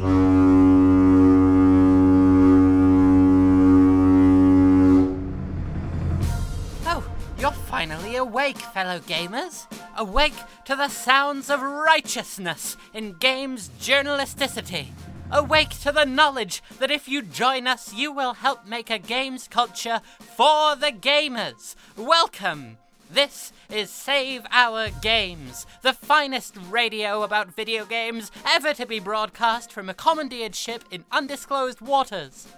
Oh, you're finally awake, fellow gamers. Awake to the sounds of righteousness in games journalisticity. Awake to the knowledge that if you join us, you will help make a games culture for the gamers. Welcome! This is Save Our Games, the finest radio about video games ever to be broadcast from a commandeered ship in undisclosed waters.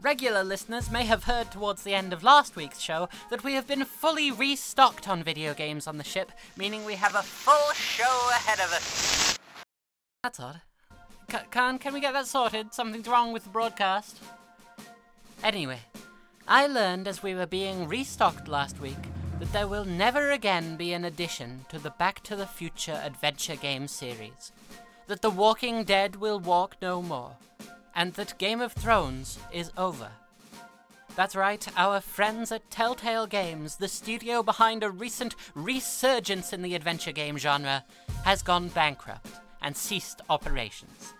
Regular listeners may have heard towards the end of last week's show that we have been fully restocked on video games on the ship, meaning we have a full show ahead of us. That's odd. Khan, can we get that sorted? Something's wrong with the broadcast. Anyway, I learned as we were being restocked last week that there will never again be an addition to the Back to the Future adventure game series. That The Walking Dead will walk no more. And that Game of Thrones is over. That's right, our friends at Telltale Games, the studio behind a recent resurgence in the adventure game genre, has gone bankrupt and ceased operations.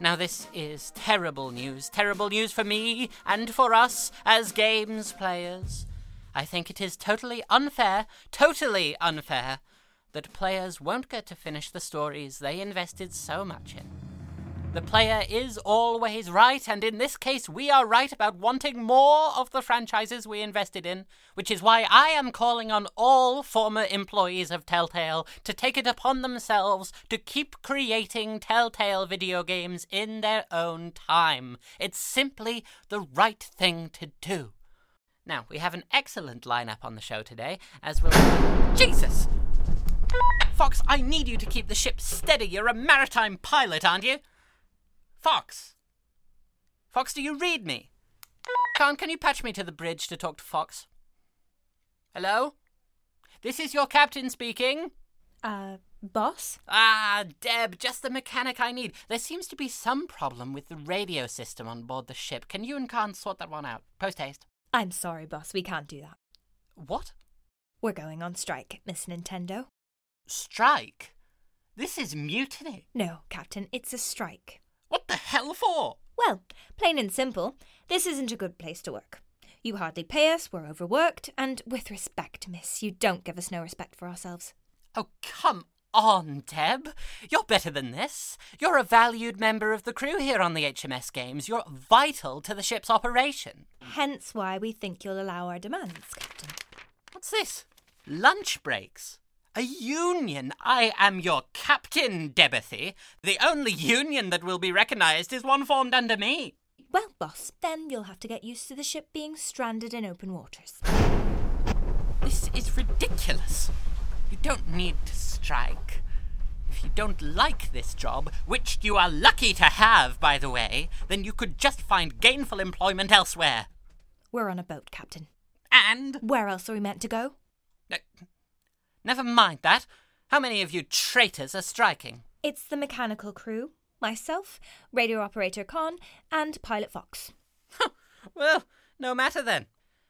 Now, this is terrible news. Terrible news for me and for us as games players. I think it is totally unfair, totally unfair, that players won't get to finish the stories they invested so much in. The player is always right, and in this case, we are right about wanting more of the franchises we invested in, which is why I am calling on all former employees of Telltale to take it upon themselves to keep creating Telltale video games in their own time. It's simply the right thing to do. Now, we have an excellent lineup on the show today, as will. Jesus! Fox, I need you to keep the ship steady. You're a maritime pilot, aren't you? Fox! Fox, do you read me? Khan, can you patch me to the bridge to talk to Fox? Hello? This is your captain speaking. Uh, boss? Ah, Deb, just the mechanic I need. There seems to be some problem with the radio system on board the ship. Can you and Khan sort that one out? Post haste. I'm sorry, boss, we can't do that. What? We're going on strike, Miss Nintendo. Strike? This is mutiny. No, Captain, it's a strike. What the hell for? Well, plain and simple, this isn't a good place to work. You hardly pay us, we're overworked, and with respect, miss, you don't give us no respect for ourselves. Oh, come on, Deb. You're better than this. You're a valued member of the crew here on the HMS Games. You're vital to the ship's operation. Hence why we think you'll allow our demands, Captain. What's this? Lunch breaks? A union? I am your captain, Debothy. The only union that will be recognised is one formed under me. Well, boss, then you'll have to get used to the ship being stranded in open waters. This is ridiculous. You don't need to strike. If you don't like this job, which you are lucky to have, by the way, then you could just find gainful employment elsewhere. We're on a boat, Captain. And. Where else are we meant to go? Uh, never mind that. How many of you traitors are striking? It's the mechanical crew, myself, radio operator Khan, and pilot Fox. well, no matter then.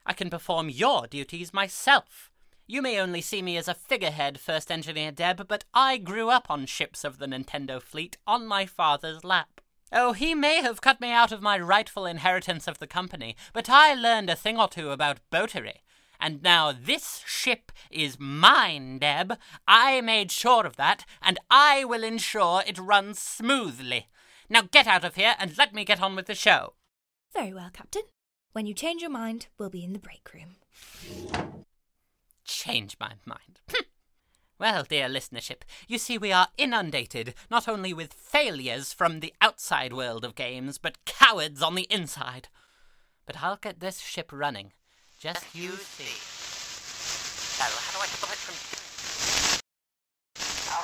I can perform your duties myself. You may only see me as a figurehead, First Engineer Deb, but I grew up on ships of the Nintendo fleet on my father's lap. Oh, he may have cut me out of my rightful inheritance of the company, but I learned a thing or two about boatery. And now this ship is mine, Deb. I made sure of that, and I will ensure it runs smoothly. Now get out of here and let me get on with the show. Very well, Captain. When you change your mind, we'll be in the break room. Change my mind. Hm. Well, dear listenership, you see, we are inundated not only with failures from the outside world of games, but cowards on the inside. But I'll get this ship running. Just you see. How do I stop it from.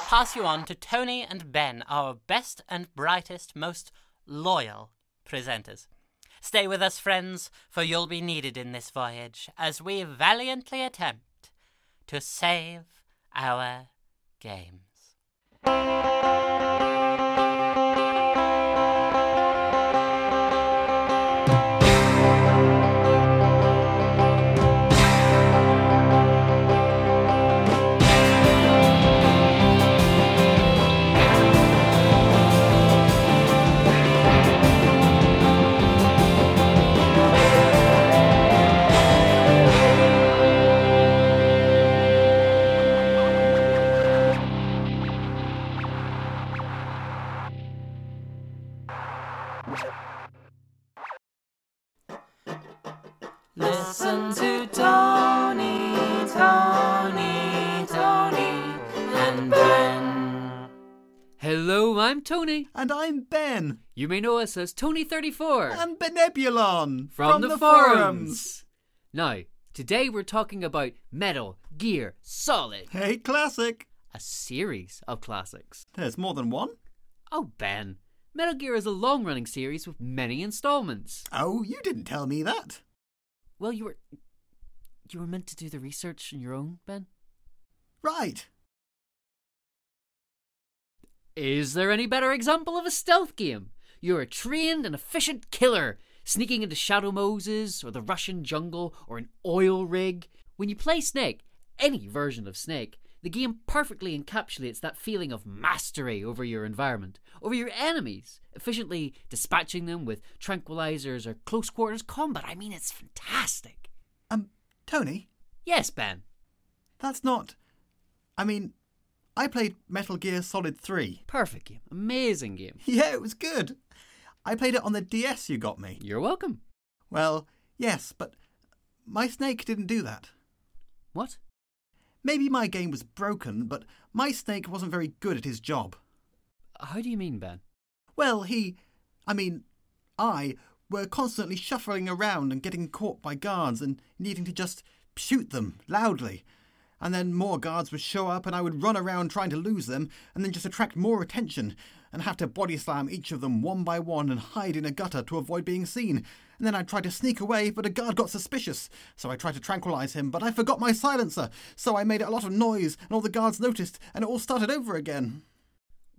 Pass you on to Toni and Ben, our best and brightest, most loyal presenters. Stay with us, friends, for you'll be needed in this voyage as we valiantly attempt to save our games. Toni. And I'm Ben. You may know us as Toni34 And Benebulon. from, the, forums. Now, today we're talking about Metal Gear Solid, Hey, classic. a series of classics. There's more than one. Oh, Ben, Metal Gear is a long running series with many installments. Oh, you didn't tell me that. Well, you were. You were meant to do the research on your own, Ben? Right. Is there any better example of a stealth game? You're a trained and efficient killer, sneaking into Shadow Moses or the Russian jungle or an oil rig. When you play Snake, any version of Snake, the game perfectly encapsulates that feeling of mastery over your environment, over your enemies, efficiently dispatching them with tranquilizers or close quarters combat. I mean, it's fantastic. Um, Toni, Yes, Ben. that's not. I mean, I played Metal Gear Solid 3. Perfect game. Amazing game. Yeah, it was good. I played it on the DS you got me. You're welcome. Well, yes, but my Snake didn't do that. What? Maybe my game was broken, but my Snake wasn't very good at his job. How do you mean, Ben? Well, he. I mean, I were constantly shuffling around and getting caught by guards and needing to just shoot them loudly. And then more guards would show up and I would run around trying to lose them and then just attract more attention and have to body slam each of them one by one and hide in a gutter to avoid being seen. And then I'd try to sneak away, but a guard got suspicious. So I tried to tranquilize him, but I forgot my silencer. So I made a lot of noise and all the guards noticed and it all started over again.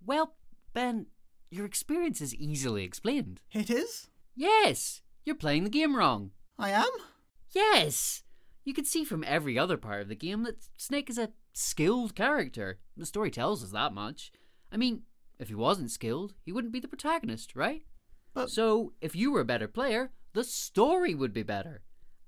Well, Ben, your experience is easily explained. It is? Yes, you're playing the game wrong. I am? Yes! You can see from every other part of the game that Snake is a skilled character. The story tells us that much. I mean, if he wasn't skilled, he wouldn't be the protagonist, right? But- So, if you were a better player, the story would be better.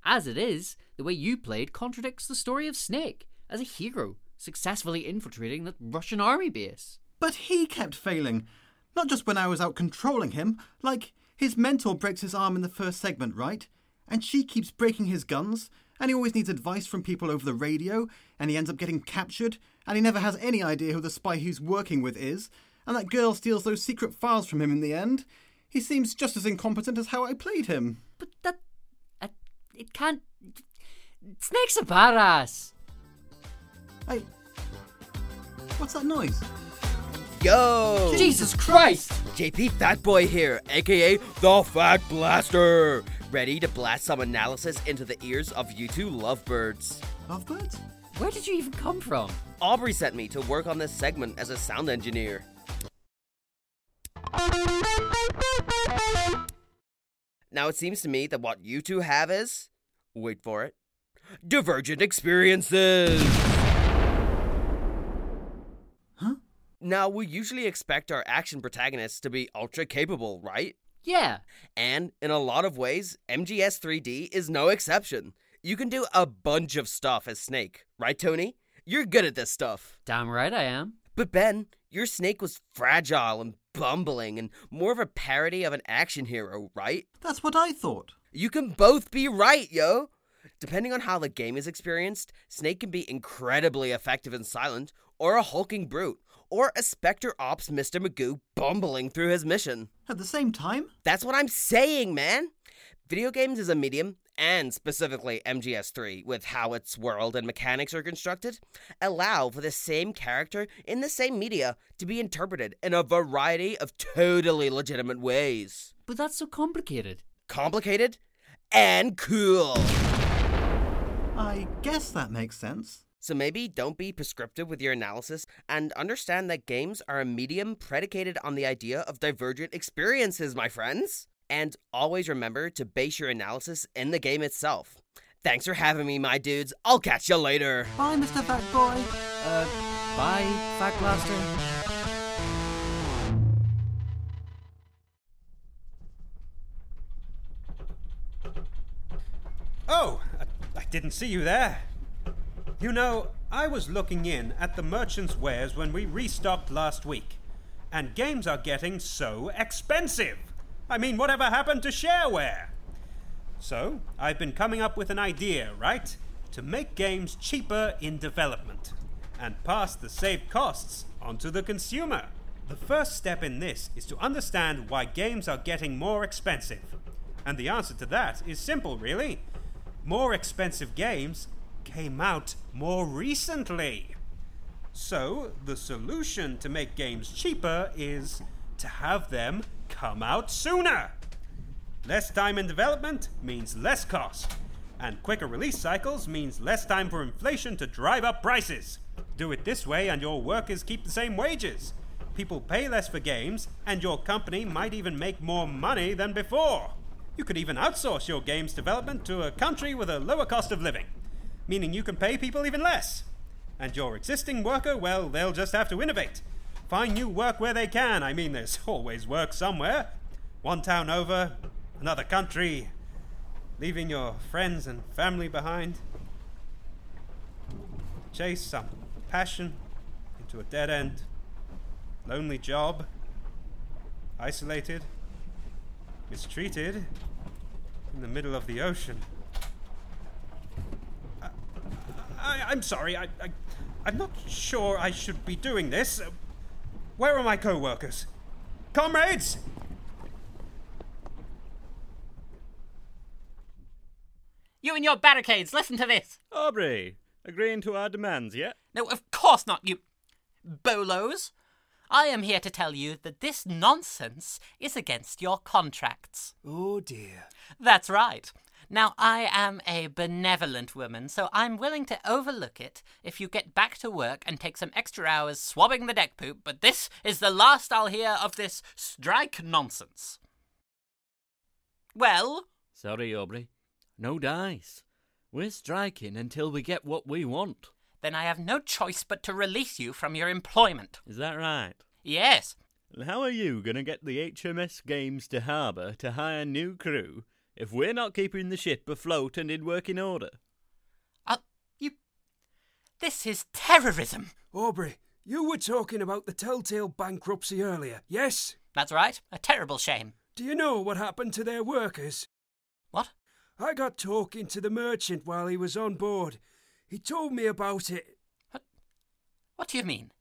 As it is, the way you played contradicts the story of Snake as a hero, successfully infiltrating the Russian army base. But he kept failing. Not just when I was out controlling him. Like, his mentor breaks his arm in the first segment, right? And she keeps breaking his guns, and he always needs advice from people over the radio, and he ends up getting captured, and he never has any idea who the spy he's working with is, and that girl steals those secret files from him in the end. He seems just as incompetent as how I played him. But that. uh, it can't. Snake's a badass! I. What's that noise? Yo! Jesus Christ! JP Fatboy here, aka the Fat Blaster! Ready to blast some analysis into the ears of you two lovebirds. Lovebirds? Where did you even come from? Aubrey sent me to work on this segment as a sound engineer. Now it seems to me that what you two have is. Wait for it. Divergent experiences! Huh? Now, we usually expect our action protagonists to be ultra capable, right? Yeah, And in a lot of ways, MGS 3D is no exception. You can do a bunch of stuff as Snake, right, Toni? You're good at this stuff. damn right I am. But Ben, your Snake was fragile and bumbling and more of a parody of an action hero, right? That's what I thought. You can both be right, yo! Depending on how the game is experienced, Snake can be incredibly effective and silent, or a hulking brute, or a Spectre Ops Mr. Magoo bumbling through his mission. At the same time? That's what I'm saying, man. Video games is a medium, and specifically MGS3, with how its world and mechanics are constructed, allow for the same character in the same media to be interpreted in a variety of totally legitimate ways. But that's so complicated. Complicated and cool. I guess that makes sense. So maybe don't be prescriptive with your analysis and understand that games are a medium predicated on the idea of divergent experiences, my friends. And always remember to base your analysis in the game itself. Thanks for having me, my dudes. I'll catch you later. Bye, Mr. Fat Boy. Uh, bye, Fat Blaster. Oh, I, I didn't see you there. You know, I was looking in at the merchant's wares when we restocked last week, and games are getting so expensive. I mean, whatever happened to shareware? So, I've been coming up with an idea, right? To make games cheaper in development and pass the saved costs onto the consumer. The first step in this is to understand why games are getting more expensive. And the answer to that is simple, really. More expensive games came out more recently. So, the solution to make games cheaper is to have them come out sooner. Less time in development means less cost, and quicker release cycles means less time for inflation to drive up prices. Do it this way, and your workers keep the same wages. People pay less for games, and your company might even make more money than before. You could even outsource your games development to a country with a lower cost of living, meaning you can pay people even less. And your existing worker, well, they'll just have to innovate. Find new work where they can. I mean, there's always work somewhere. One town over, another country, leaving your friends and family behind. Chase some passion into a dead end, lonely job, isolated, mistreated, in the middle of the ocean. I, I, I'm sorry, I, I, I'm not sure I should be doing this. Uh, Where are my co workers? Comrades! You and your barricades, listen to this. Aubrey, agreeing to our demands yet? No, of course not, you bolos. I am here to tell you that this nonsense is against your contracts. Oh dear. That's right. Now, I am a benevolent woman, so I'm willing to overlook it if you get back to work and take some extra hours swabbing the deck poop, but this is the last I'll hear of this strike nonsense. Well, Sorry, Aubrey. No dice. We're striking until we get what we want. then I have no choice but to release you from your employment. Is that right? Yes, And how are you going to get the HMS Games to harbour to hire new crew if we're not keeping the ship afloat and in working order? uh, you. This is terrorism. Aubrey, you were talking about the Telltale bankruptcy earlier, yes? That's right, a terrible shame. Do you know what happened to their workers? What? I got talking to the merchant while he was on board. He told me about it. What do you mean?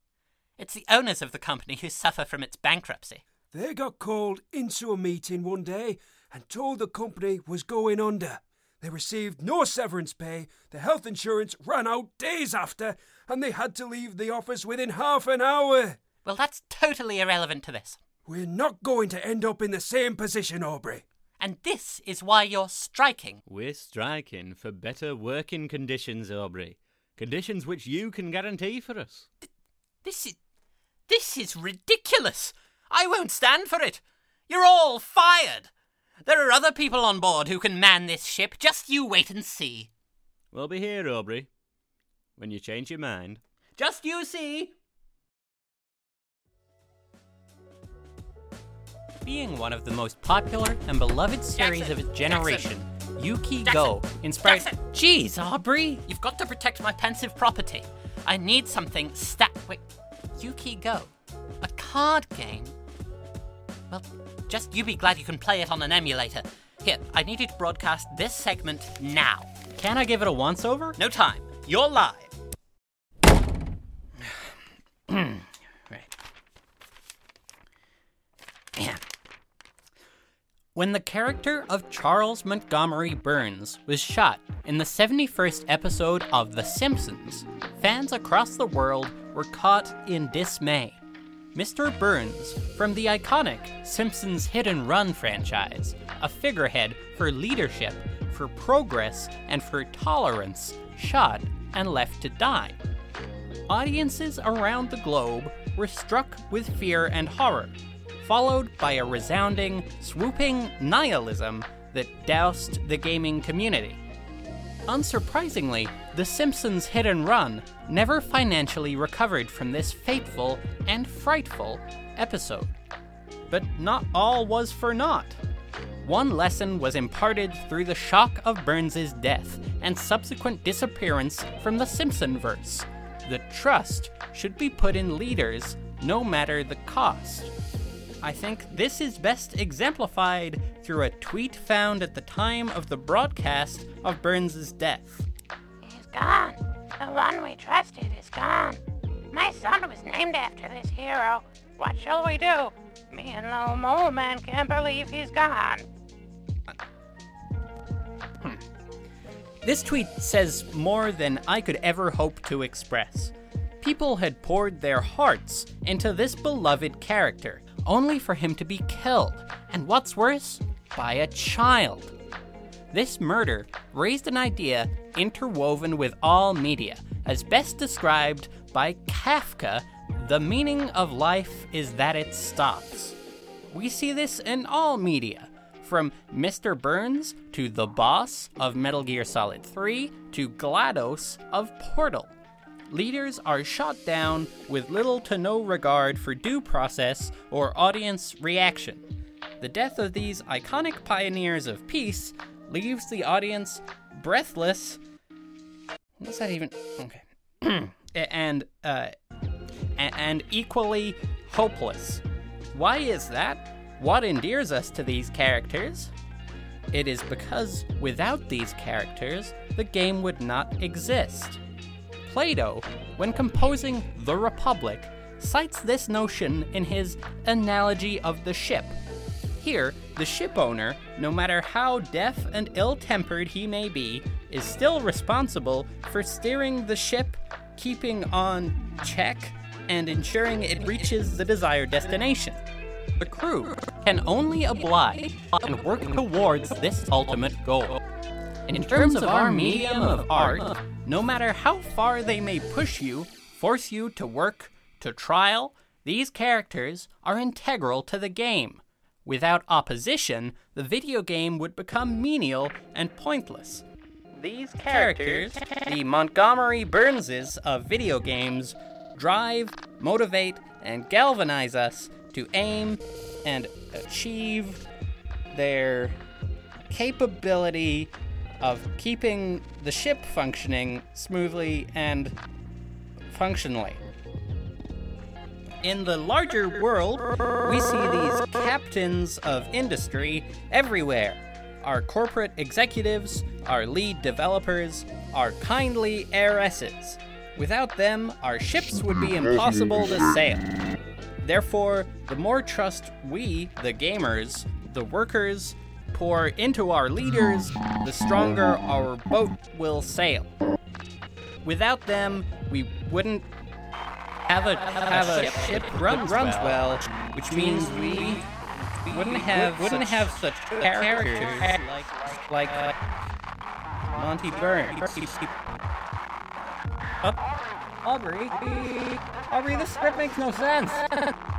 It's the owners of the company who suffer from its bankruptcy. They got called into a meeting one day and told the company was going under. They received no severance pay, the health insurance ran out days after, and they had to leave the office within half an hour. Well, that's totally irrelevant to this. We're not going to end up in the same position, Aubrey. And this is why you're striking. We're striking for better working conditions, Aubrey. Conditions which you can guarantee for us. This is. This is ridiculous! I won't stand for it! You're all fired! There are other people on board who can man this ship, just you wait and see. We'll be here, Aubrey. When you change your mind. Just you see! Being one of the most popular and beloved series Jackson, of its generation, Yuki Jackson, Go inspired. Jackson. Jeez, Aubrey. You've got to protect my pensive property. I need something stat. Wait, Yu-Gi-Oh, a card game. Well, just you be glad you can play it on an emulator. Here, I need you to broadcast this segment now. Can I give it a once over? No time. You're live. right. Yeah. When the character of Charles Montgomery Burns was shot in the 71st episode of The Simpsons, fans across the world were caught in dismay. Mr. Burns, from the iconic Simpsons Hit and Run franchise, a figurehead for leadership, for progress, and for tolerance, shot and left to die. Audiences around the globe were struck with fear and horror, followed by a resounding, swooping nihilism that doused the gaming community. Unsurprisingly, The Simpsons Hit and Run never financially recovered from this fateful and frightful episode. But not all was for naught. One lesson was imparted through the shock of Burns's death and subsequent disappearance from the Simpsonverse. The trust should be put in leaders no matter the cost. I think this is best exemplified through a tweet found at the time of the broadcast of Burns's death. Gone. The one we trusted is gone. My son was named after this hero. What shall we do? Me and Little Mole Man can't believe he's gone. Hmm. This tweet says more than I could ever hope to express. People had poured their hearts into this beloved character, only for him to be killed, and what's worse, by a child. This murder raised an idea interwoven with all media, as best described by Kafka the meaning of life is that it stops. We see this in all media, from Mr. Burns to the boss of Metal Gear Solid 3 to GLaDOS of Portal. Leaders are shot down with little to no regard for due process or audience reaction. The death of these iconic pioneers of peace leaves the audience breathless. What's that even? Okay. and uh, and equally hopeless. Why is that? What endears us to these characters? It is because without these characters, the game would not exist. Plato, when composing The Republic, cites this notion in his analogy of the ship. Here, the ship owner, no matter how deaf and ill tempered he may be, is still responsible for steering the ship, keeping on check, and ensuring it reaches the desired destination. The crew can only oblige and work towards this ultimate goal. In terms of our medium of art, no matter how far they may push you, force you to work, to trial, these characters are integral to the game. Without opposition, the video game would become menial and pointless. These characters, the Montgomery Burnses of video games, drive, motivate, and galvanize us to aim and achieve their capability of keeping the ship functioning smoothly and functionally. In the larger world, we see these captains of industry everywhere. Our corporate executives, our lead developers, our kindly heiresses. Without them, our ships would be impossible to sail. Therefore, the more trust we, the gamers, the workers, pour into our leaders, the stronger our boat will sail. Without them, we wouldn't have a have a ship runs, runs well, which means we wouldn't have wouldn't have such characters like like uh, Monty Burns. Uh, Aubrey, Aubrey, this script makes no sense.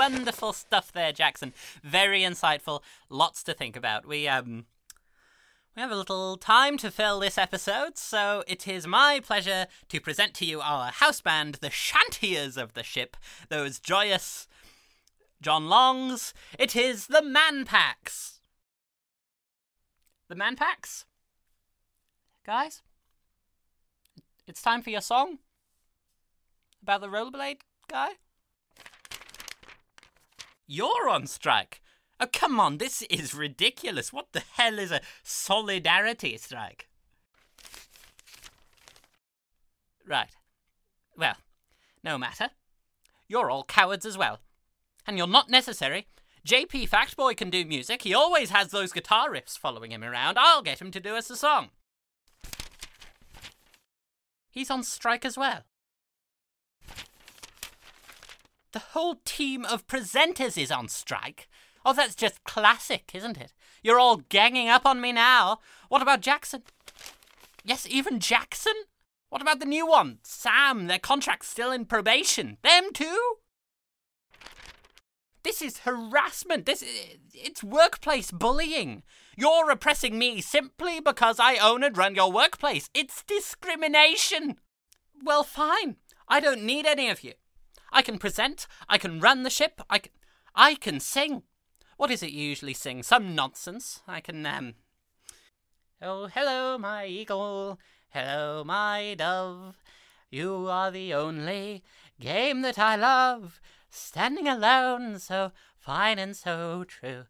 Wonderful stuff there, Jackson. Very insightful. Lots to think about. We um we have a little time to fill this episode, so it is my pleasure to present to you our house band, the Shantiers of the ship, those joyous John Longs. It is the Manpacks. The Manpacks? Guys? It's time for your song? About the rollerblade guy? You're on strike. Oh, come on, this is ridiculous. What the hell is a solidarity strike? Right. Well, no matter. You're all cowards as well. And you're not necessary. JP Factboy can do music. He always has those guitar riffs following him around. I'll get him to do us a song. He's on strike as well. The whole team of presenters is on strike. Oh, that's just classic, isn't it? You're all ganging up on me now. What about Jackson? Yes, even Jackson? What about the new one? Sam, their contract's still in probation. Them too? This is harassment. This it's workplace bullying. You're repressing me simply because I own and run your workplace. It's discrimination. Well, fine. I don't need any of you. I can present, I can run the ship, I can, I can sing. What is it you usually sing? Some nonsense. I can, um. Oh, hello, my eagle. Hello, my dove. You are the only game that I love. Standing alone, so fine and so true.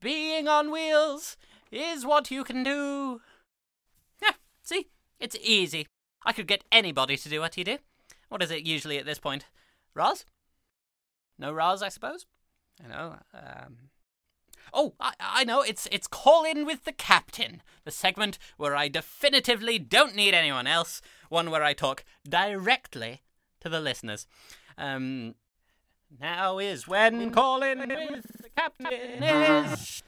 Being on wheels is what you can do. Yeah, see? It's easy. I could get anybody to do what you do. What is it usually at this point? Roz? No Roz, I suppose? I know. Um... Oh, I, I know. It's it's Call In with the Captain, the segment where I definitively don't need anyone else. One where I talk directly to the listeners. Um, now is when Call In with the Captain is.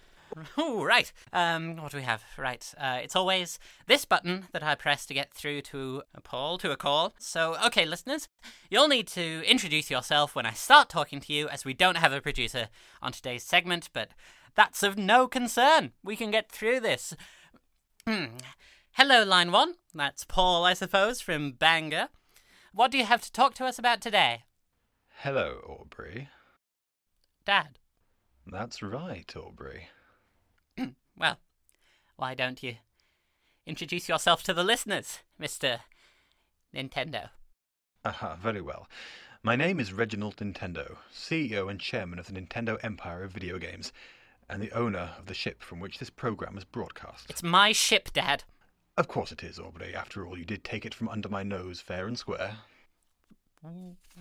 Oh, right. Um, what do we have? Right. Uh, it's always this button that I press to get through to a poll, to a call. So, okay, listeners, you'll need to introduce yourself when I start talking to you, as we don't have a producer on today's segment, but that's of no concern. We can get through this. Hmm. Hello, line one. That's Paul, I suppose, from Bangor. What do you have to talk to us about today? Hello, Aubrey. Dad. That's right, Aubrey. Well, why don't you introduce yourself to the listeners, Mr. Nintendo? Aha, very well. My name is Reginald Nintendo, CEO and chairman of the Nintendo Empire of Video Games, and the owner of the ship from which this program is broadcast. It's my ship, Dad. Of course it is, Aubrey. After all, you did take it from under my nose fair and square.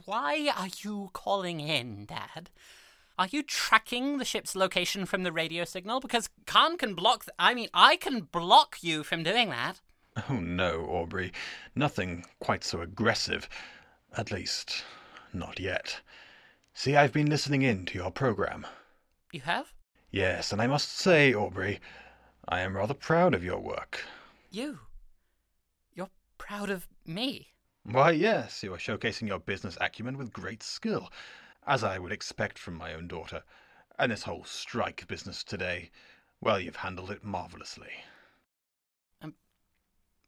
Why are you calling in, Dad? Are you tracking the ship's location from the radio signal? Because Khan can block. Th- I mean, I can block you from doing that. Oh no, Aubrey. Nothing quite so aggressive. At least, not yet. See, I've been listening in to your program. You have? Yes, and I must say, Aubrey, I am rather proud of your work. You? You're proud of me? Why, yes, you are showcasing your business acumen with great skill, as I would expect from my own daughter. And this whole strike business today, well, you've handled it marvellously. Um,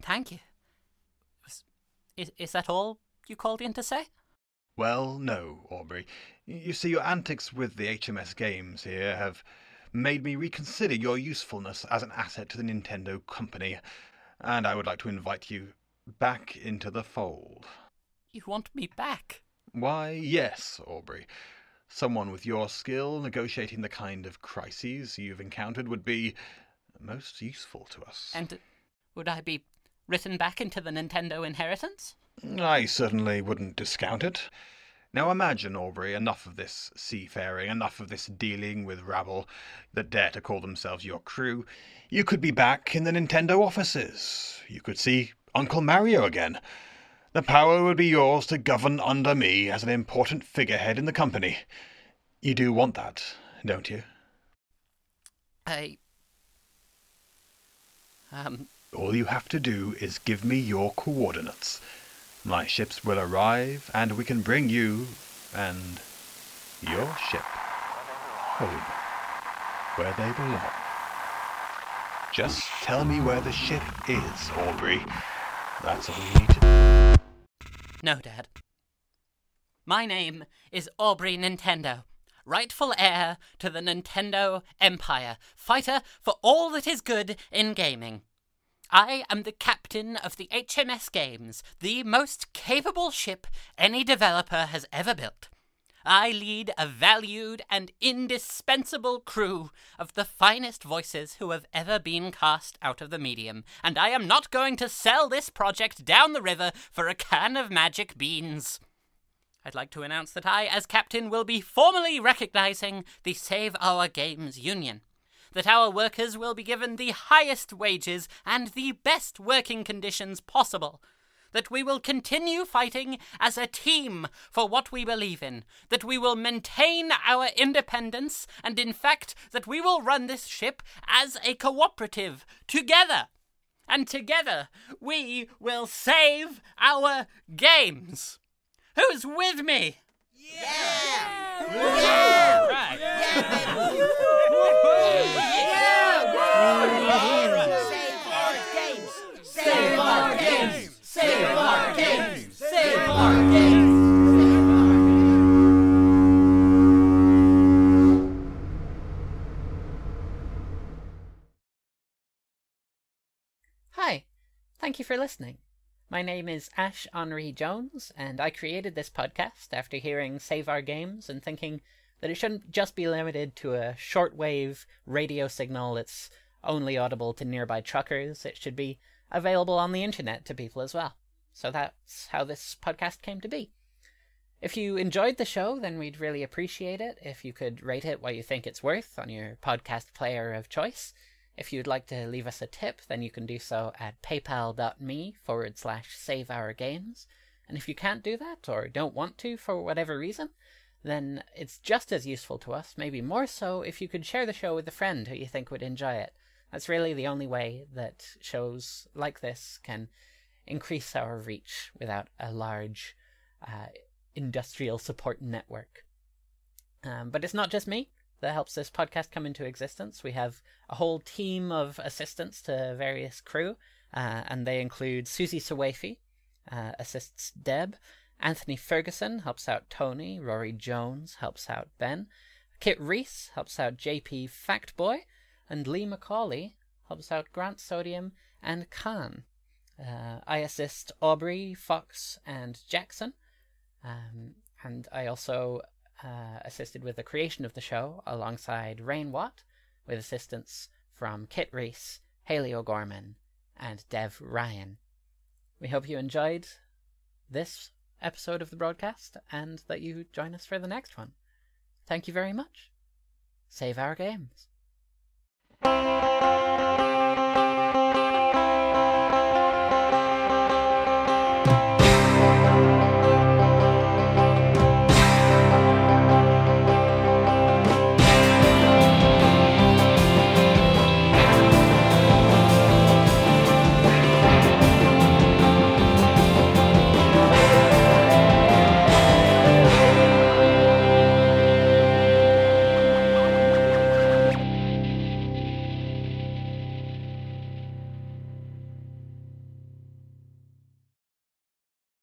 thank you. Is, is that all you called in to say? Well, no, Aubrey. You see, your antics with the HMS games here have made me reconsider your usefulness as an asset to the Nintendo company, and I would like to invite you back into the fold. You want me back? Why, yes, Aubrey. Someone with your skill negotiating the kind of crises you've encountered would be most useful to us. And would I be written back into the Nintendo inheritance? I certainly wouldn't discount it. Now imagine, Aubrey, enough of this seafaring, enough of this dealing with rabble that dare to call themselves your crew. You could be back in the Nintendo offices. You could see Uncle Mario again. The power would be yours to govern under me as an important figurehead in the company. You do want that, don't you? I. Um. All you have to do is give me your coordinates. My ships will arrive, and we can bring you and your ship home, where they belong. Just tell me where the ship is, Aubrey. That's all you need to No, Dad. My name is Aubrey Nintendo, rightful heir to the Nintendo Empire, fighter for all that is good in gaming. I am the captain of the HMS Games, the most capable ship any developer has ever built. I lead a valued and indispensable crew of the finest voices who have ever been cast out of the medium, and I am not going to sell this project down the river for a can of magic beans. I'd like to announce that I, as captain, will be formally recognizing the Save Our Games Union that our workers will be given the highest wages and the best working conditions possible. That we will continue fighting as a team for what we believe in. That we will maintain our independence, and in fact, that we will run this ship as a cooperative, together. And together, we will save our games. Who's with me? Yeah! Yeah! Right. Save listening. My name is Ash Henri Jones, and I created this podcast after hearing Save Our Games and thinking that it shouldn't just be limited to a shortwave radio signal that's only audible to nearby truckers. It should be available on the internet to people as well. So that's how this podcast came to be. If you enjoyed the show, then we'd really appreciate it if you could rate it what you think it's worth on your podcast player of choice. If you'd like to leave us a tip, then you can do so at paypal.me forward slash save our games. And if you can't do that or don't want to for whatever reason, then it's just as useful to us, maybe more so, if you could share the show with a friend who you think would enjoy it. That's really the only way that shows like this can increase our reach without a large uh, industrial support network. Um, but it's not just me that helps this podcast come into existence. We have a whole team of assistants to various crew, uh, and they include Susie Sawafi, uh, assists Deb, Anthony Ferguson helps out Toni, Rory Jones helps out Ben, Kit Reese helps out JP Factboy, and Lee Macaulay helps out Grant Sodium and Khan. Uh, I assist Aubrey, Fox, and Jackson. Um, and I also uh, assisted with the creation of the show alongside Rain Watt, with assistance from Kit Reese, Haley O'Gorman, and Dev Ryan. We hope you enjoyed this episode of the broadcast and that you join us for the next one. Thank you very much. Save our games.